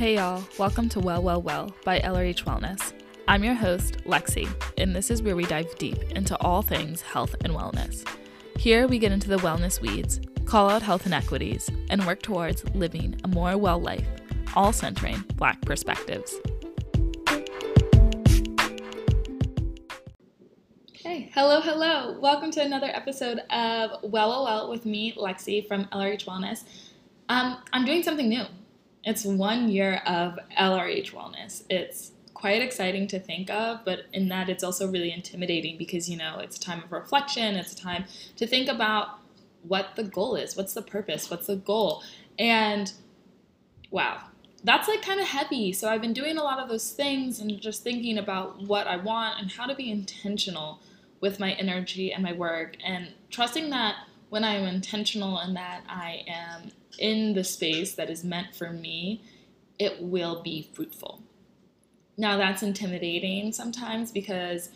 Hey y'all, welcome to Well, Well, Well by LRH Wellness. I'm your host, Lexi, and this is where we dive deep into all things health and wellness. Here we get into the wellness weeds, call out health inequities, and work towards living a more well life, all centering Black perspectives. Hey, hello, hello. Welcome to another episode of Well, Well, Well with me, Lexi from LRH Wellness. Um, I'm doing something new. It's one year of LRH Wellness. It's quite exciting to think of, but in that it's also really intimidating because, you know, it's a time of reflection, it's a time to think about what the goal is, what's the purpose, what's the goal. And wow, that's like kind of heavy. So I've been doing a lot of those things and just thinking about what I want and how to be intentional with my energy and my work and trusting that when I'm intentional and that I am in the space that is meant for me, it will be fruitful. Now, that's intimidating sometimes because,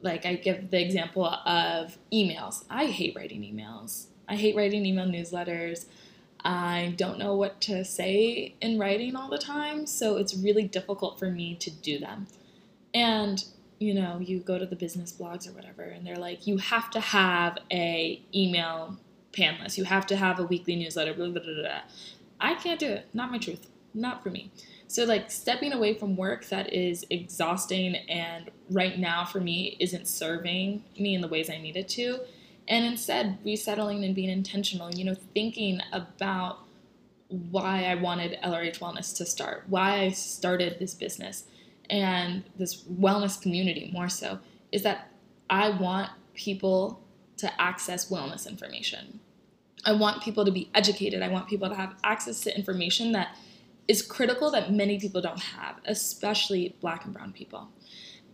like, I give the example of emails. I hate writing emails, I hate writing email newsletters. I don't know what to say in writing all the time, so it's really difficult for me to do them. And you know, you go to the business blogs or whatever, and they're like, you have to have a email pan list. You have to have a weekly newsletter. Blah, blah, blah, I can't do it. Not my truth. Not for me. So, like, stepping away from work that is exhausting and right now for me isn't serving me in the ways I need it to, and instead resettling and being intentional, you know, thinking about why I wanted LRH Wellness to start, why I started this business and this wellness community more so, is that I want people to access wellness information. I want people to be educated. I want people to have access to information that is critical that many people don't have, especially black and brown people.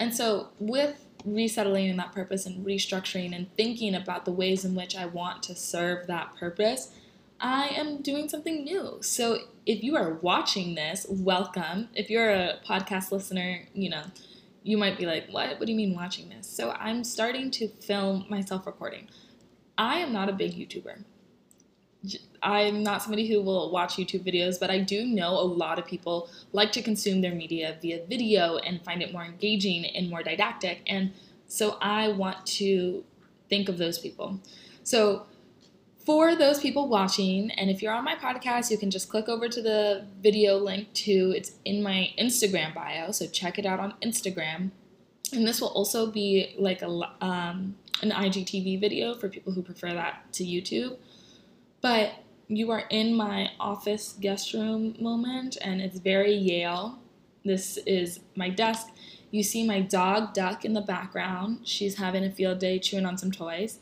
And so, with resettling in that purpose and restructuring and thinking about the ways in which I want to serve that purpose, I am doing something new. So, if you are watching this, welcome. If you're a podcast listener, you know, you might be like, what? What do you mean watching this? So, I'm starting to film myself recording. I am not a big YouTuber. I'm not somebody who will watch YouTube videos, but I do know a lot of people like to consume their media via video and find it more engaging and more didactic. And so I want to think of those people. So for those people watching, and if you're on my podcast, you can just click over to the video link too. it's in my Instagram bio. So check it out on Instagram. And this will also be like a um, an IGTV video for people who prefer that to YouTube. But you are in my office guest room moment, and it's very Yale. This is my desk. You see my dog Duck in the background. She's having a field day chewing on some toys.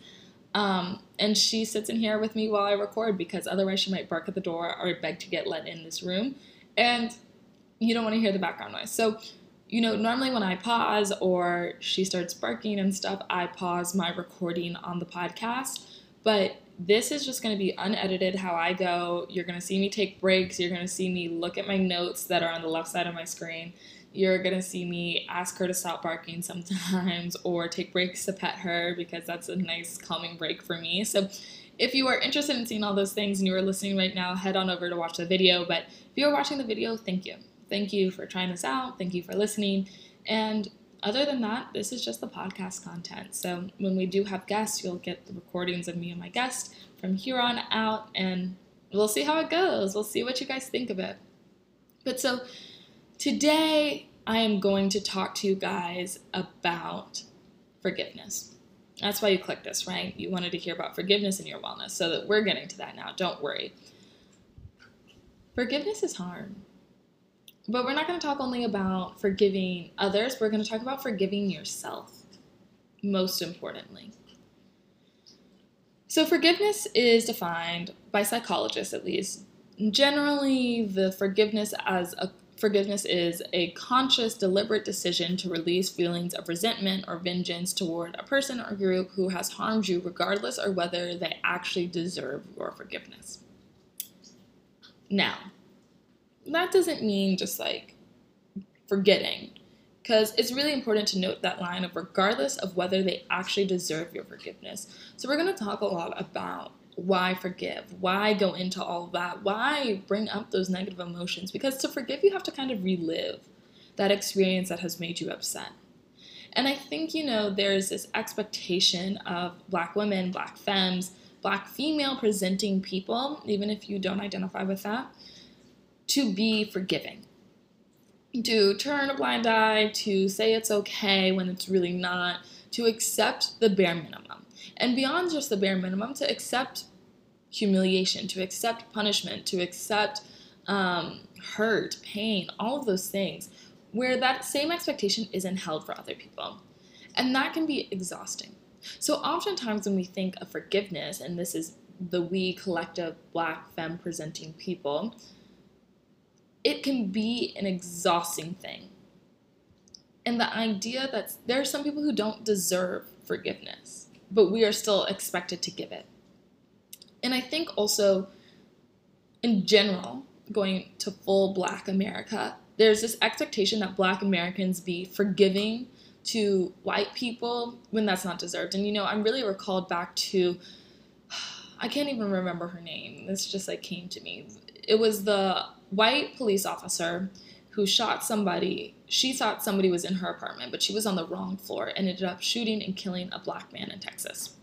Um, and she sits in here with me while I record because otherwise she might bark at the door or beg to get let in this room. And you don't want to hear the background noise. So, you know, normally when I pause or she starts barking and stuff, I pause my recording on the podcast. But this is just going to be unedited how I go. You're going to see me take breaks. You're going to see me look at my notes that are on the left side of my screen. You're to see me ask her to stop barking sometimes or take breaks to pet her because that's a nice calming break for me. So, if you are interested in seeing all those things and you are listening right now, head on over to watch the video. But if you are watching the video, thank you. Thank you for trying this out. Thank you for listening. And other than that, this is just the podcast content. So when we do have guests, you'll get the recordings of me and my guest from here on out, and we'll see how it goes. We'll see what you guys think of it. But so today, I am going to talk to you guys about forgiveness. That's why you clicked this, right? You wanted to hear about forgiveness in your wellness, so that we're getting to that now. Don't worry. Forgiveness is hard. But we're not going to talk only about forgiving others, we're going to talk about forgiving yourself, most importantly. So, forgiveness is defined by psychologists at least. Generally, the forgiveness as a forgiveness is a conscious, deliberate decision to release feelings of resentment or vengeance toward a person or group who has harmed you, regardless of whether they actually deserve your forgiveness. Now, that doesn't mean just like forgetting, because it's really important to note that line of regardless of whether they actually deserve your forgiveness. So, we're going to talk a lot about why forgive? Why go into all of that? Why bring up those negative emotions? Because to forgive, you have to kind of relive that experience that has made you upset. And I think, you know, there's this expectation of black women, black femmes, black female presenting people, even if you don't identify with that, to be forgiving. To turn a blind eye, to say it's okay when it's really not, to accept the bare minimum. And beyond just the bare minimum, to accept humiliation, to accept punishment, to accept um, hurt, pain, all of those things, where that same expectation isn't held for other people. And that can be exhausting. So, oftentimes, when we think of forgiveness, and this is the we collective black femme presenting people, it can be an exhausting thing. And the idea that there are some people who don't deserve forgiveness, but we are still expected to give it. And I think also, in general, going to full black America, there's this expectation that black Americans be forgiving to white people when that's not deserved. And you know, I'm really recalled back to I can't even remember her name. This just like came to me. It was the white police officer who shot somebody. She thought somebody was in her apartment, but she was on the wrong floor and ended up shooting and killing a black man in Texas.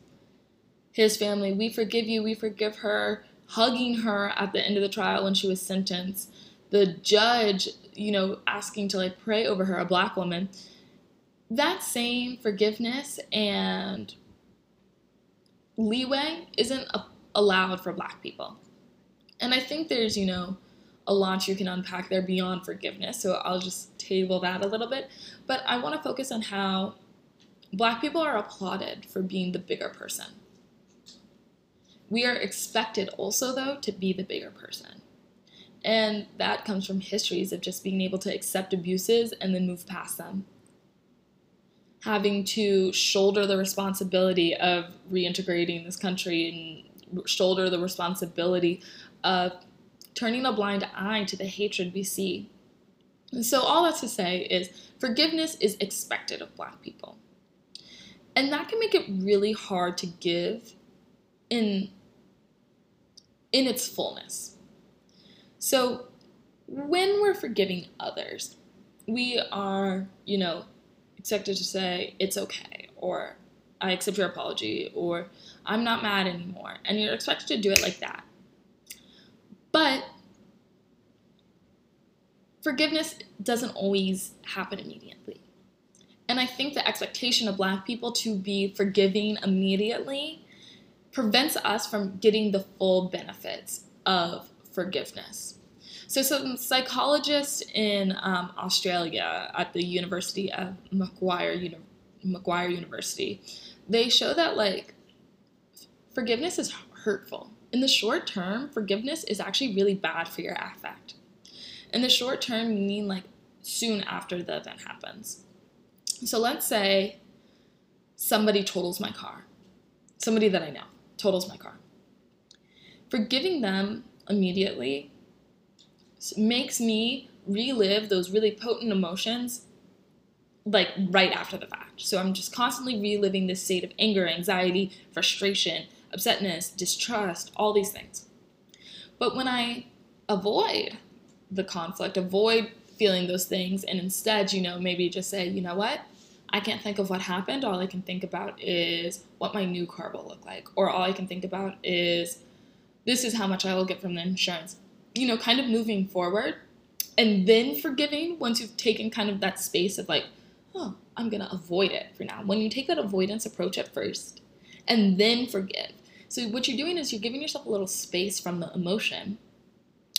His family, we forgive you, we forgive her, hugging her at the end of the trial when she was sentenced. The judge, you know, asking to like pray over her, a black woman that same forgiveness and leeway isn't a- allowed for black people. And I think there's, you know, a lot you can unpack there beyond forgiveness. So I'll just table that a little bit. But I want to focus on how black people are applauded for being the bigger person. We are expected also, though, to be the bigger person. And that comes from histories of just being able to accept abuses and then move past them having to shoulder the responsibility of reintegrating this country and shoulder the responsibility of turning a blind eye to the hatred we see. And so, all that to say is forgiveness is expected of Black people. And that can make it really hard to give in, in its fullness. So, when we're forgiving others, we are, you know, expected to say, it's okay, or I accept your apology, or I'm not mad anymore. And you're expected to do it like that. But forgiveness doesn't always happen immediately. And I think the expectation of black people to be forgiving immediately prevents us from getting the full benefits of forgiveness. So, some psychologists in um, Australia at the University of Macquarie, Uni- Macquarie University, they show that like forgiveness is hurtful. In the short term, forgiveness is actually really bad for your affect. In the short term, you mean like soon after the event happens. So let's say somebody totals my car, somebody that I know totals my car. Forgiving them immediately makes me relive those really potent emotions like right after the fact. So I'm just constantly reliving this state of anger, anxiety, frustration, upsetness, distrust, all these things. But when I avoid the conflict, avoid feeling those things, and instead, you know, maybe just say, you know what? I can't think of what happened. All I can think about is what my new car will look like. Or all I can think about is this is how much I will get from the insurance you know, kind of moving forward and then forgiving once you've taken kind of that space of like, oh, I'm going to avoid it for now. When you take that avoidance approach at first and then forgive. So, what you're doing is you're giving yourself a little space from the emotion,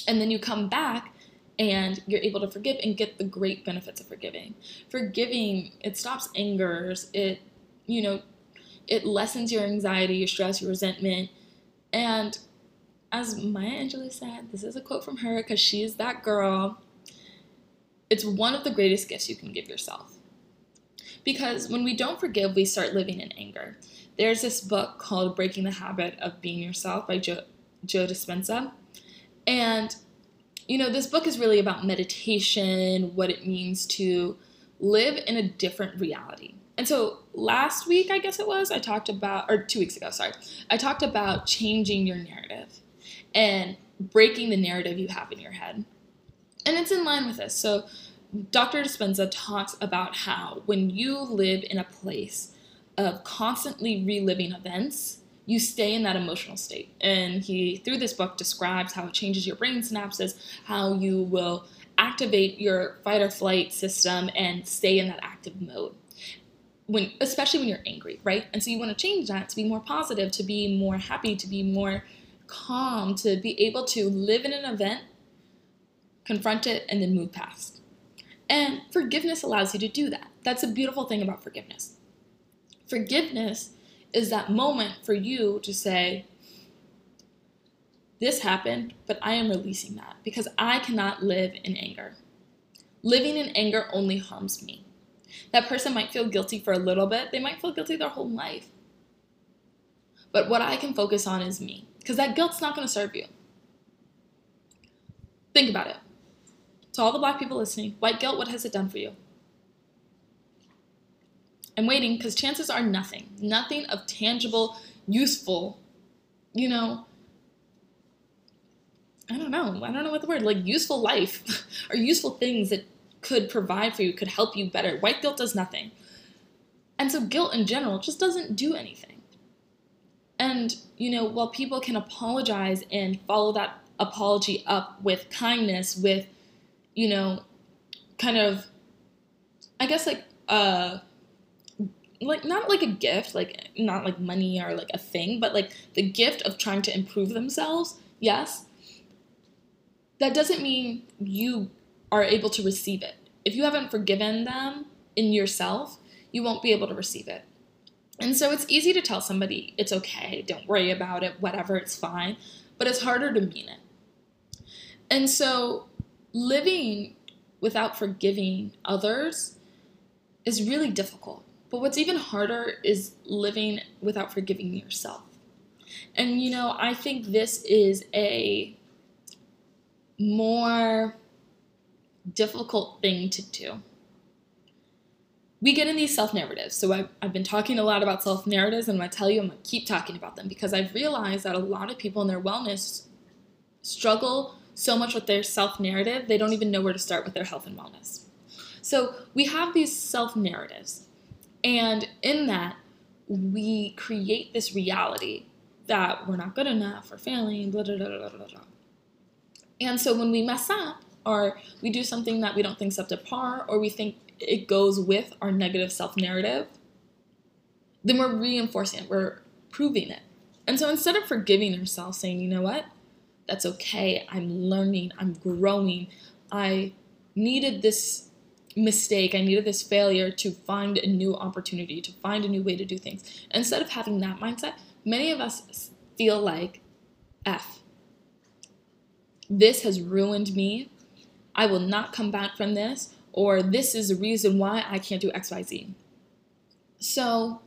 and then you come back and you're able to forgive and get the great benefits of forgiving. Forgiving, it stops angers, it, you know, it lessens your anxiety, your stress, your resentment, and as Maya Angelou said, this is a quote from her because she is that girl. It's one of the greatest gifts you can give yourself. Because when we don't forgive, we start living in anger. There's this book called Breaking the Habit of Being Yourself by Joe, Joe Dispenza. And, you know, this book is really about meditation, what it means to live in a different reality. and so last week, I guess it was, I talked about, or two weeks ago, sorry, I talked about changing your narrative and breaking the narrative you have in your head. And it's in line with this. So, Dr. Dispenza talks about how when you live in a place of constantly reliving events, you stay in that emotional state. And he, through this book, describes how it changes your brain synapses, how you will activate your fight or flight system and stay in that active mode. When, especially when you're angry, right? And so you want to change that to be more positive, to be more happy, to be more calm, to be able to live in an event, confront it, and then move past. And forgiveness allows you to do that. That's a beautiful thing about forgiveness. Forgiveness is that moment for you to say, This happened, but I am releasing that because I cannot live in anger. Living in anger only harms me. That person might feel guilty for a little bit, they might feel guilty their whole life. But what I can focus on is me because that guilt's not going to serve you. Think about it. To all the black people listening, white guilt, what has it done for you? I'm waiting because chances are nothing, nothing of tangible, useful, you know, I don't know, I don't know what the word, like useful life or useful things that could provide for you, could help you better. White guilt does nothing. And so guilt in general just doesn't do anything. And, you know, while people can apologize and follow that apology up with kindness, with, you know, kind of, I guess like, uh, like not like a gift, like not like money or like a thing, but like the gift of trying to improve themselves, yes, that doesn't mean you are able to receive it. If you haven't forgiven them in yourself, you won't be able to receive it. And so it's easy to tell somebody it's okay, don't worry about it, whatever, it's fine, but it's harder to mean it. And so living without forgiving others is really difficult but what's even harder is living without forgiving yourself. And you know, I think this is a more difficult thing to do. We get in these self narratives. So I've, I've been talking a lot about self narratives, and I tell you, I'm to keep talking about them because I've realized that a lot of people in their wellness struggle so much with their self narrative, they don't even know where to start with their health and wellness. So we have these self narratives and in that, we create this reality that we're not good enough or failing, blah, blah, blah, blah, blah, blah. And so when we mess up or we do something that we don't think's up to par or we think it goes with our negative self narrative, then we're reinforcing it, we're proving it. And so instead of forgiving ourselves, saying, you know what, that's okay, I'm learning, I'm growing, I needed this mistake, I needed this failure to find a new opportunity, to find a new way to do things. Instead of having that mindset, many of us feel like, F, this has ruined me. I will not come back from this, or this is the reason why I can't do XYZ. So,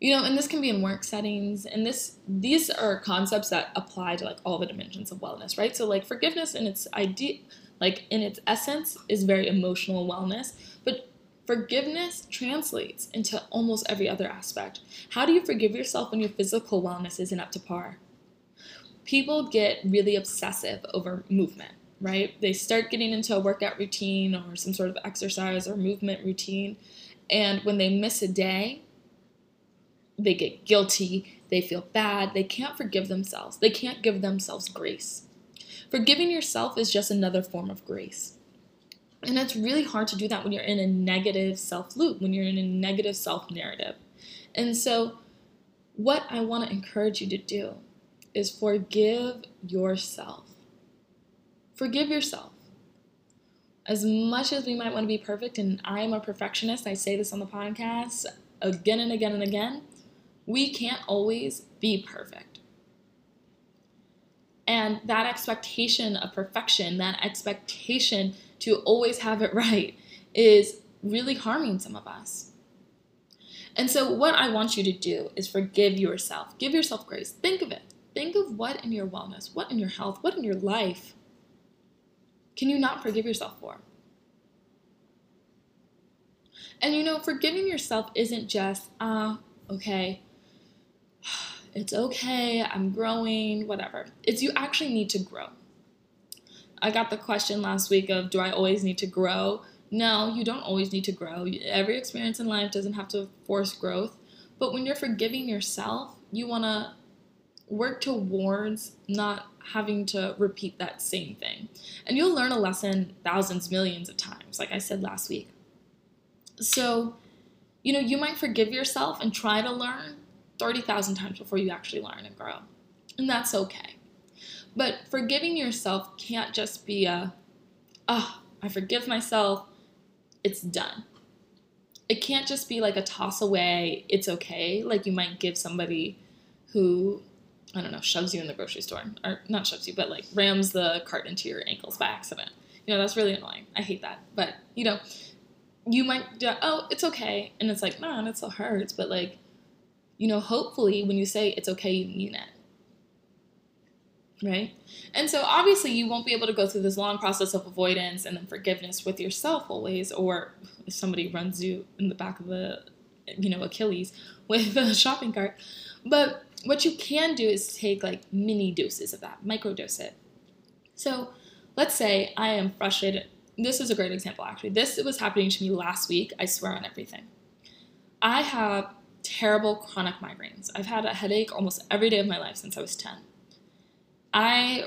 you know, and this can be in work settings, and this these are concepts that apply to like all the dimensions of wellness, right? So like forgiveness in its idea like in its essence is very emotional wellness, but forgiveness translates into almost every other aspect. How do you forgive yourself when your physical wellness isn't up to par? People get really obsessive over movement, right? They start getting into a workout routine or some sort of exercise or movement routine, and when they miss a day, they get guilty, they feel bad, they can't forgive themselves, they can't give themselves grace. Forgiving yourself is just another form of grace. And it's really hard to do that when you're in a negative self loop, when you're in a negative self narrative. And so, what I want to encourage you to do is forgive yourself. Forgive yourself. As much as we might want to be perfect, and I am a perfectionist, I say this on the podcast again and again and again, we can't always be perfect. And that expectation of perfection, that expectation to always have it right, is really harming some of us. And so, what I want you to do is forgive yourself. Give yourself grace. Think of it. Think of what in your wellness, what in your health, what in your life can you not forgive yourself for? And you know, forgiving yourself isn't just, ah, uh, okay, it's okay, I'm growing, whatever. It's you actually need to grow. I got the question last week of do I always need to grow? No, you don't always need to grow. Every experience in life doesn't have to force growth. But when you're forgiving yourself, you want to work towards not having to repeat that same thing. And you'll learn a lesson thousands, millions of times, like I said last week. So, you know, you might forgive yourself and try to learn 30,000 times before you actually learn and grow. And that's okay. But forgiving yourself can't just be a, oh, I forgive myself, it's done. It can't just be like a toss away, it's okay, like you might give somebody who, I don't know, shoves you in the grocery store. Or not shoves you, but like rams the cart into your ankles by accident. You know, that's really annoying. I hate that. But, you know, you might, do, oh, it's okay. And it's like, man, it still hurts. But like, you know, hopefully when you say it's okay, you mean it right? And so obviously you won't be able to go through this long process of avoidance and then forgiveness with yourself always, or if somebody runs you in the back of the, you know, Achilles with a shopping cart. But what you can do is take like mini doses of that, microdose it. So let's say I am frustrated. This is a great example actually. This was happening to me last week. I swear on everything. I have terrible chronic migraines. I've had a headache almost every day of my life since I was 10. I,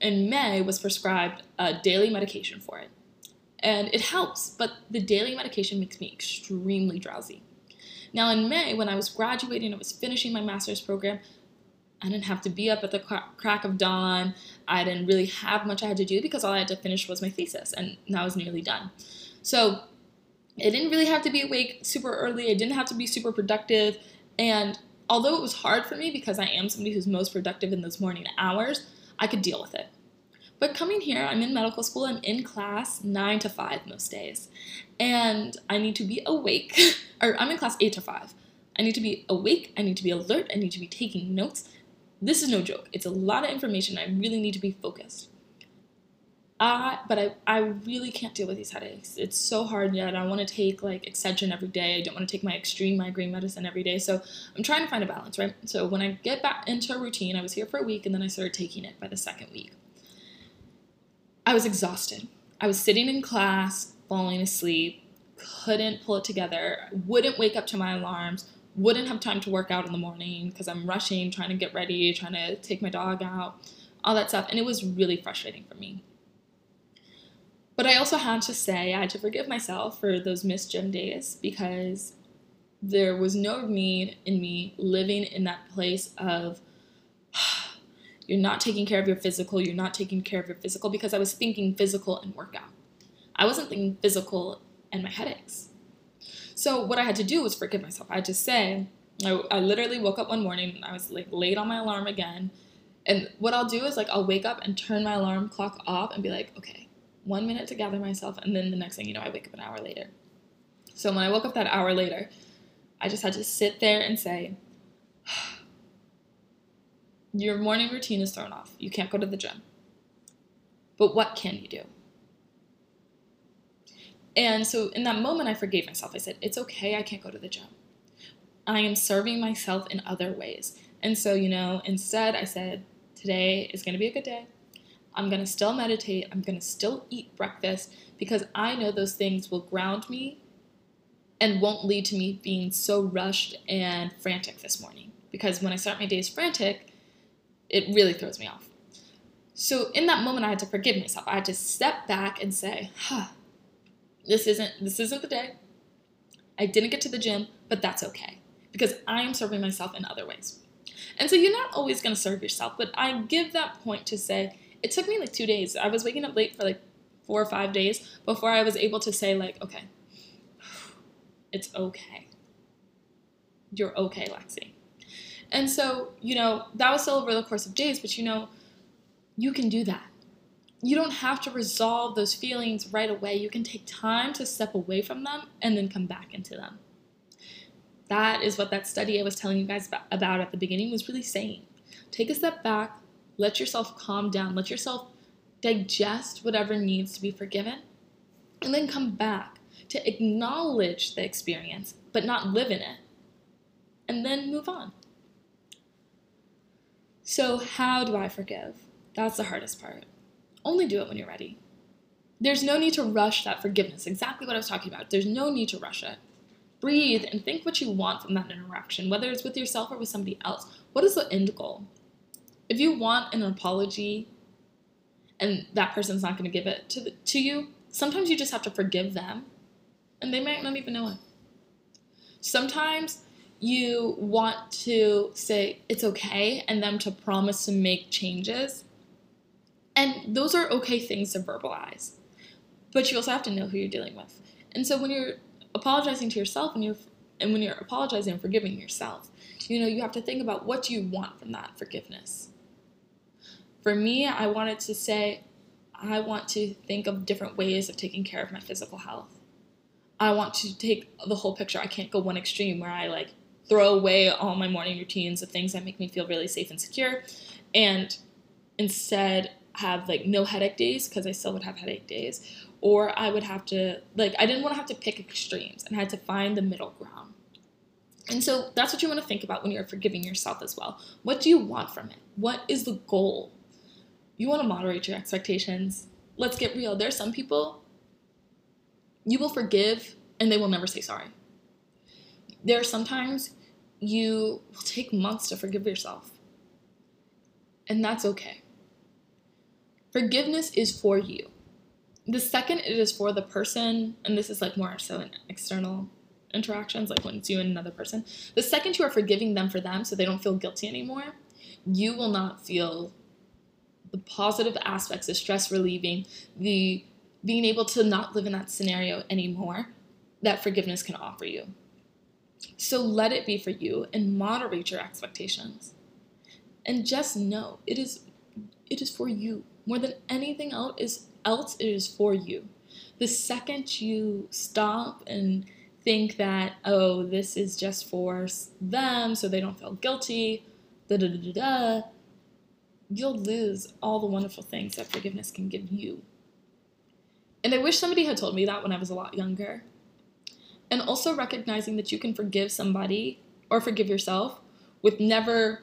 in May, was prescribed a daily medication for it. And it helps, but the daily medication makes me extremely drowsy. Now, in May, when I was graduating, I was finishing my master's program, I didn't have to be up at the crack of dawn. I didn't really have much I had to do because all I had to finish was my thesis, and that was nearly done. So I didn't really have to be awake super early. I didn't have to be super productive. And although it was hard for me because I am somebody who's most productive in those morning hours, I could deal with it. But coming here, I'm in medical school, I'm in class 9 to 5 most days. And I need to be awake, or I'm in class 8 to 5. I need to be awake, I need to be alert, I need to be taking notes. This is no joke. It's a lot of information. I really need to be focused. I, but I, I really can't deal with these headaches. It's so hard yet. I want to take like Excedrin every day. I don't want to take my extreme migraine medicine every day. So I'm trying to find a balance, right? So when I get back into a routine, I was here for a week and then I started taking it by the second week. I was exhausted. I was sitting in class, falling asleep, couldn't pull it together, wouldn't wake up to my alarms, wouldn't have time to work out in the morning because I'm rushing, trying to get ready, trying to take my dog out, all that stuff. And it was really frustrating for me. But I also had to say, I had to forgive myself for those missed gym days because there was no need in me living in that place of you're not taking care of your physical, you're not taking care of your physical because I was thinking physical and workout. I wasn't thinking physical and my headaches. So what I had to do was forgive myself. I had to say, I, I literally woke up one morning and I was like late on my alarm again. And what I'll do is like I'll wake up and turn my alarm clock off and be like, okay, one minute to gather myself, and then the next thing you know, I wake up an hour later. So when I woke up that hour later, I just had to sit there and say, Your morning routine is thrown off. You can't go to the gym. But what can you do? And so in that moment, I forgave myself. I said, It's okay, I can't go to the gym. I am serving myself in other ways. And so, you know, instead, I said, Today is going to be a good day. I'm going to still meditate. I'm going to still eat breakfast because I know those things will ground me and won't lead to me being so rushed and frantic this morning. Because when I start my days frantic, it really throws me off. So in that moment, I had to forgive myself. I had to step back and say, huh, this isn't this isn't the day. I didn't get to the gym, but that's okay because I am serving myself in other ways. And so you're not always going to serve yourself, but I give that point to say, it took me like two days. I was waking up late for like four or five days before I was able to say, like, okay, it's okay. You're okay, Lexi. And so, you know, that was still over the course of days, but you know, you can do that. You don't have to resolve those feelings right away. You can take time to step away from them and then come back into them. That is what that study I was telling you guys about at the beginning was really saying. Take a step back, let yourself calm down. Let yourself digest whatever needs to be forgiven. And then come back. to acknowledge the experience, but not live in it, and then move on. So, how do I forgive? That's the hardest part. Only do it when you're ready. There's no need to rush that forgiveness, exactly what I was talking about. There's no need to rush it. Breathe and think what you want from that interaction, whether it's with yourself or with somebody else. What is the end goal? If you want an apology and that person's not going to give it to, the, to you, sometimes you just have to forgive them and they might not even know it. Sometimes you want to say it's okay and them to promise to make changes. And those are okay things to verbalize. But you also have to know who you're dealing with. And so when you're apologizing to yourself and you and when you're apologizing and forgiving yourself, you know, you have to think about what do you want from that forgiveness. For me, I wanted to say I want to think of different ways of taking care of my physical health. I want to take the whole picture. I can't go one extreme where I like throw away all my morning routines of things that make me feel really safe and secure and instead have like no headache days because I still would have headache days or I would have to like I didn't want to have to pick extremes and had to find the middle ground. And so that's what you want to think about when you're forgiving yourself as well. What do you want from it? What is the goal? You want to moderate your expectations. Let's get real. There are some people you will forgive and they will never say sorry. There are sometimes you will take months to forgive yourself. And that's okay. Forgiveness is for you. The second it is for the person, and this is like more so in external interactions, like when it's you and another person, the second you are forgiving them for them so they don't feel guilty anymore, you will not feel the positive aspects, of stress relieving, the being able to not live in that scenario anymore that forgiveness can offer you. So let it be for you and moderate your expectations. And just know it is it is for you. More than anything else is else it is for you. The second you stop and think that oh this is just for them so they don't feel guilty, da da da da da, you'll lose all the wonderful things that forgiveness can give you. And I wish somebody had told me that when I was a lot younger and also recognizing that you can forgive somebody or forgive yourself with never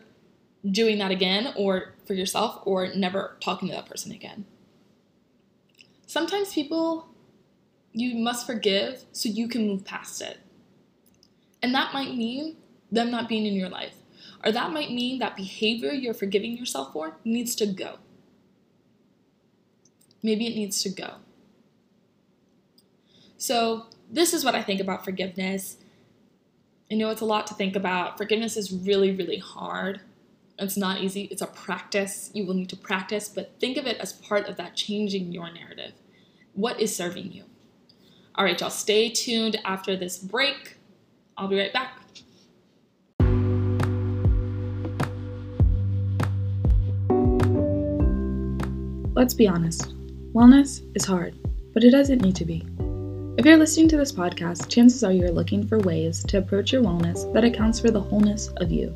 doing that again or for yourself or never talking to that person again. Sometimes people you must forgive so you can move past it. And that might mean them not being in your life. Or that might mean that behavior you're forgiving yourself for needs to go. Maybe it needs to go. So, this is what I think about forgiveness. I know it's a lot to think about. Forgiveness is really, really hard. It's not easy. It's a practice. You will need to practice, but think of it as part of that changing your narrative. What is serving you? All right, y'all, stay tuned after this break. I'll be right back. Let's be honest wellness is hard, but it doesn't need to be. If you're listening to this podcast, chances are you're looking for ways to approach your wellness that accounts for the wholeness of you.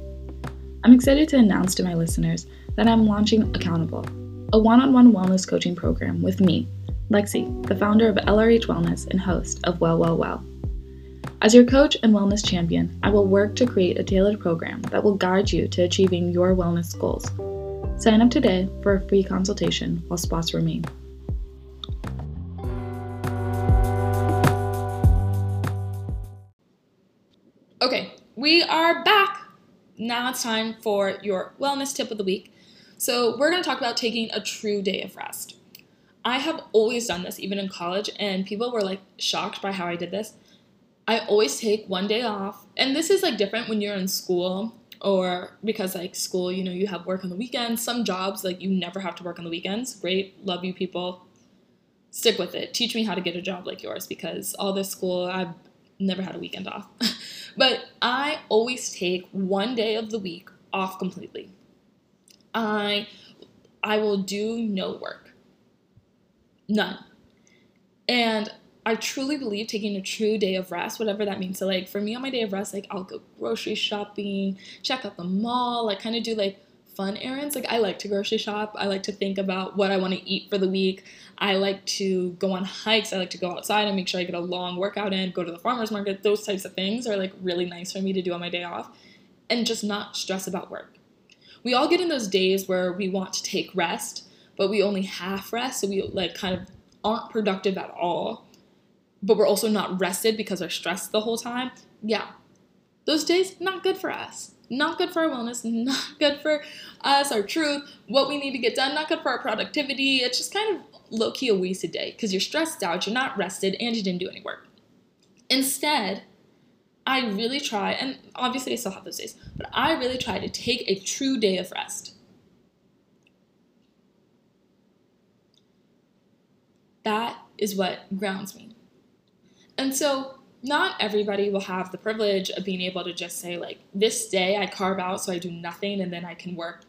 I'm excited to announce to my listeners that I'm launching Accountable, a one on one wellness coaching program with me, Lexi, the founder of LRH Wellness and host of Well, Well, Well. As your coach and wellness champion, I will work to create a tailored program that will guide you to achieving your wellness goals. Sign up today for a free consultation while spots remain. Okay, we are back. Now it's time for your wellness tip of the week. So, we're going to talk about taking a true day of rest. I have always done this, even in college, and people were like shocked by how I did this. I always take one day off, and this is like different when you're in school or because like school, you know, you have work on the weekends. Some jobs, like you never have to work on the weekends. Great, love you people. Stick with it. Teach me how to get a job like yours because all this school, I've never had a weekend off. but I always take one day of the week off completely. I I will do no work. None. And I truly believe taking a true day of rest, whatever that means. So like for me on my day of rest, like I'll go grocery shopping, check out the mall, like kind of do like fun errands. Like I like to grocery shop. I like to think about what I want to eat for the week. I like to go on hikes. I like to go outside and make sure I get a long workout in, go to the farmers market. Those types of things are like really nice for me to do on my day off and just not stress about work. We all get in those days where we want to take rest, but we only half rest, so we like kind of aren't productive at all. But we're also not rested because we're stressed the whole time. Yeah. Those days not good for us not good for our wellness, not good for us, our truth, what we need to get done, not good for our productivity. It's just kind of low key a wasted day because you're stressed out, you're not rested, and you didn't do any work. Instead, I really try, and obviously I still have those days, but I really try to take a true day of rest. That is what grounds me. And so not everybody will have the privilege of being able to just say like this day I carve out so I do nothing and then I can work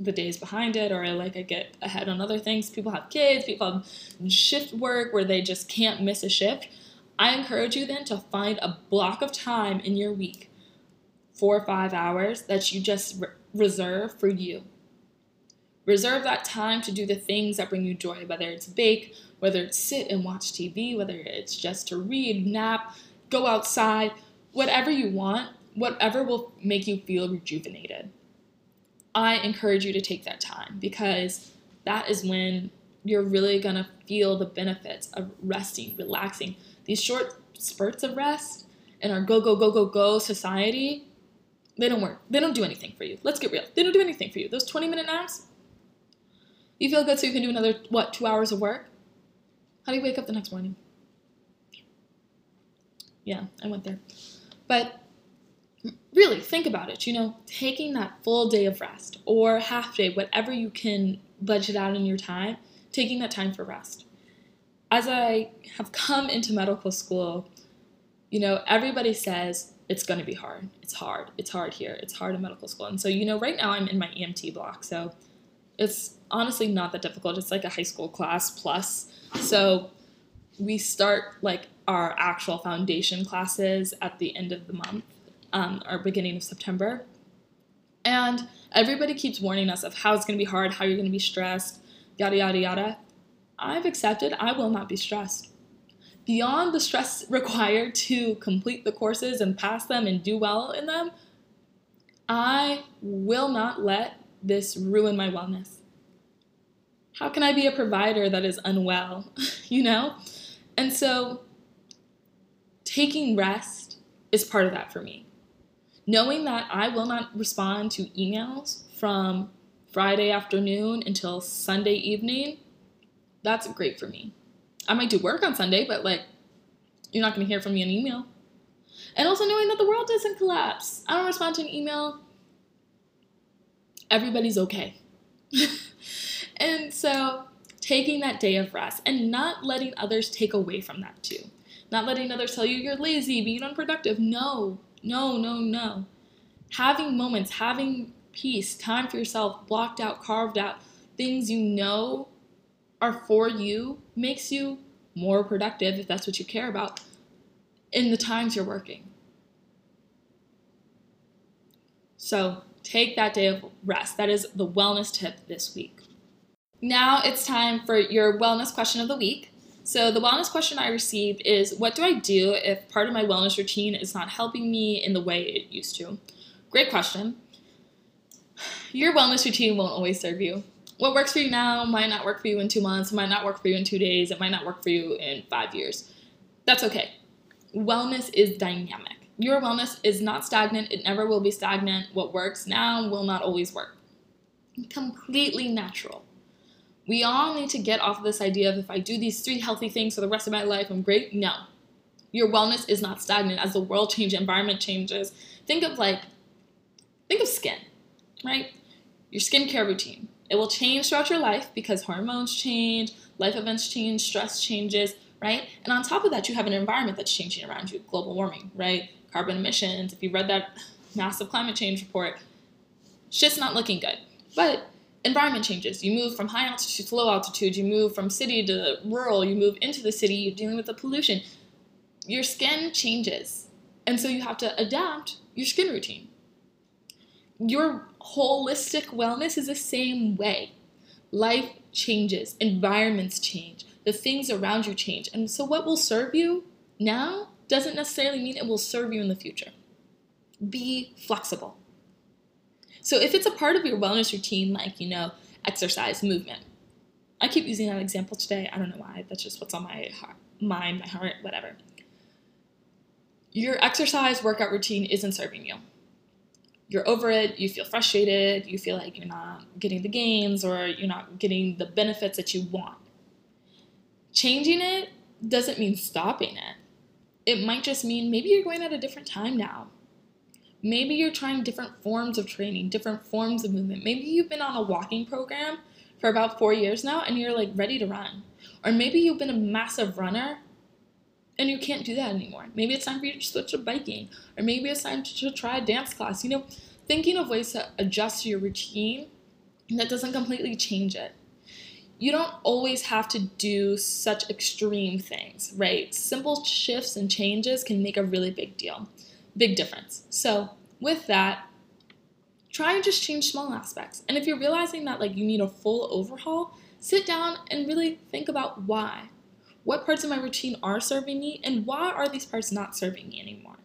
the days behind it or like I get ahead on other things. People have kids, people have shift work where they just can't miss a shift. I encourage you then to find a block of time in your week, four or five hours, that you just re- reserve for you. Reserve that time to do the things that bring you joy, whether it's bake, whether it's sit and watch TV, whether it's just to read, nap, go outside, whatever you want, whatever will make you feel rejuvenated. I encourage you to take that time because that is when you're really gonna feel the benefits of resting, relaxing. These short spurts of rest in our go, go, go, go, go society, they don't work. They don't do anything for you. Let's get real. They don't do anything for you. Those 20 minute naps, you feel good so you can do another, what, two hours of work? How do you wake up the next morning? yeah, I went there. But really, think about it. You know, taking that full day of rest or half day, whatever you can budget out in your time, taking that time for rest. As I have come into medical school, you know, everybody says it's going to be hard. It's hard. It's hard here. It's hard in medical school. And so, you know, right now I'm in my EMT block. So it's honestly not that difficult. It's like a high school class plus. So we start like our actual foundation classes at the end of the month um, or beginning of September. And everybody keeps warning us of how it's going to be hard, how you're going to be stressed, yada, yada, yada. I've accepted I will not be stressed. Beyond the stress required to complete the courses and pass them and do well in them, I will not let this ruin my wellness. How can I be a provider that is unwell? you know? And so taking rest is part of that for me. Knowing that I will not respond to emails from Friday afternoon until Sunday evening, that's great for me. I might do work on Sunday, but like, you're not to hear from me in email. And also knowing that the world doesn't collapse. I don't respond to an email. Everybody's okay. and so taking that day of rest and not letting others take away from that too. Not letting others tell you you're lazy, being unproductive. No, no, no, no. Having moments, having peace, time for yourself, blocked out, carved out, things you know are for you makes you more productive if that's what you care about in the times you're working. So take that day of rest. That is the wellness tip this week. Now it's time for your wellness question of the week. So, the wellness question I received is What do I do if part of my wellness routine is not helping me in the way it used to? Great question. Your wellness routine won't always serve you. What works for you now might not work for you in two months, might not work for you in two days, it might not work for you in five years. That's okay. Wellness is dynamic. Your wellness is not stagnant, it never will be stagnant. What works now will not always work. Completely natural. We all need to get off of this idea of if I do these three healthy things for the rest of my life, I'm great. No. Your wellness is not stagnant as the world changes, environment changes. Think of like, think of skin, right? Your skincare routine. It will change throughout your life because hormones change, life events change, stress changes, right? And on top of that, you have an environment that's changing around you global warming, right? Carbon emissions. If you read that massive climate change report, shit's not looking good. But environment changes. You move from high altitude to low altitude, you move from city to rural, you move into the city, you're dealing with the pollution. Your skin changes. And so you have to adapt your skin routine. Your holistic wellness is the same way. Life changes, environments change, the things around you change. And so, what will serve you now doesn't necessarily mean it will serve you in the future. Be flexible. So, if it's a part of your wellness routine, like, you know, exercise, movement, I keep using that example today. I don't know why. That's just what's on my heart, mind, my heart, whatever. Your exercise workout routine isn't serving you. You're over it, you feel frustrated, you feel like you're not getting the gains or you're not getting the benefits that you want. Changing it doesn't mean stopping it. It might just mean maybe you're going at a different time now. Maybe you're trying different forms of training, different forms of movement. Maybe you've been on a walking program for about four years now and you're like ready to run. Or maybe you've been a massive runner and you can't do that anymore. Maybe it's time for you to switch to biking, or maybe it's time to try a dance class. You know, thinking of ways to adjust your routine that doesn't completely change it. You don't always have to do such extreme things, right? Simple shifts and changes can make a really big deal, big difference. So, with that, try and just change small aspects. And if you're realizing that like you need a full overhaul, sit down and really think about why. What parts of my routine are serving me and why are these parts not serving me anymore?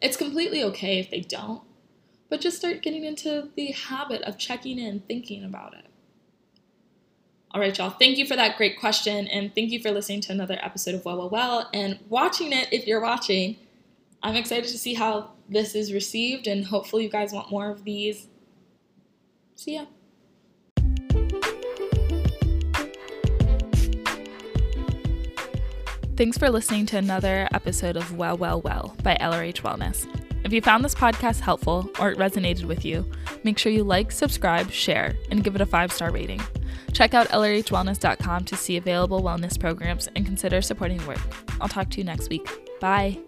It's completely okay if they don't, but just start getting into the habit of checking in, thinking about it. All right, y'all. Thank you for that great question, and thank you for listening to another episode of Well, Well, Well, and watching it if you're watching. I'm excited to see how this is received, and hopefully, you guys want more of these. See ya. Thanks for listening to another episode of Well, Well, Well by LRH Wellness. If you found this podcast helpful or it resonated with you, make sure you like, subscribe, share, and give it a five star rating. Check out lrhwellness.com to see available wellness programs and consider supporting work. I'll talk to you next week. Bye.